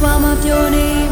warm up your name.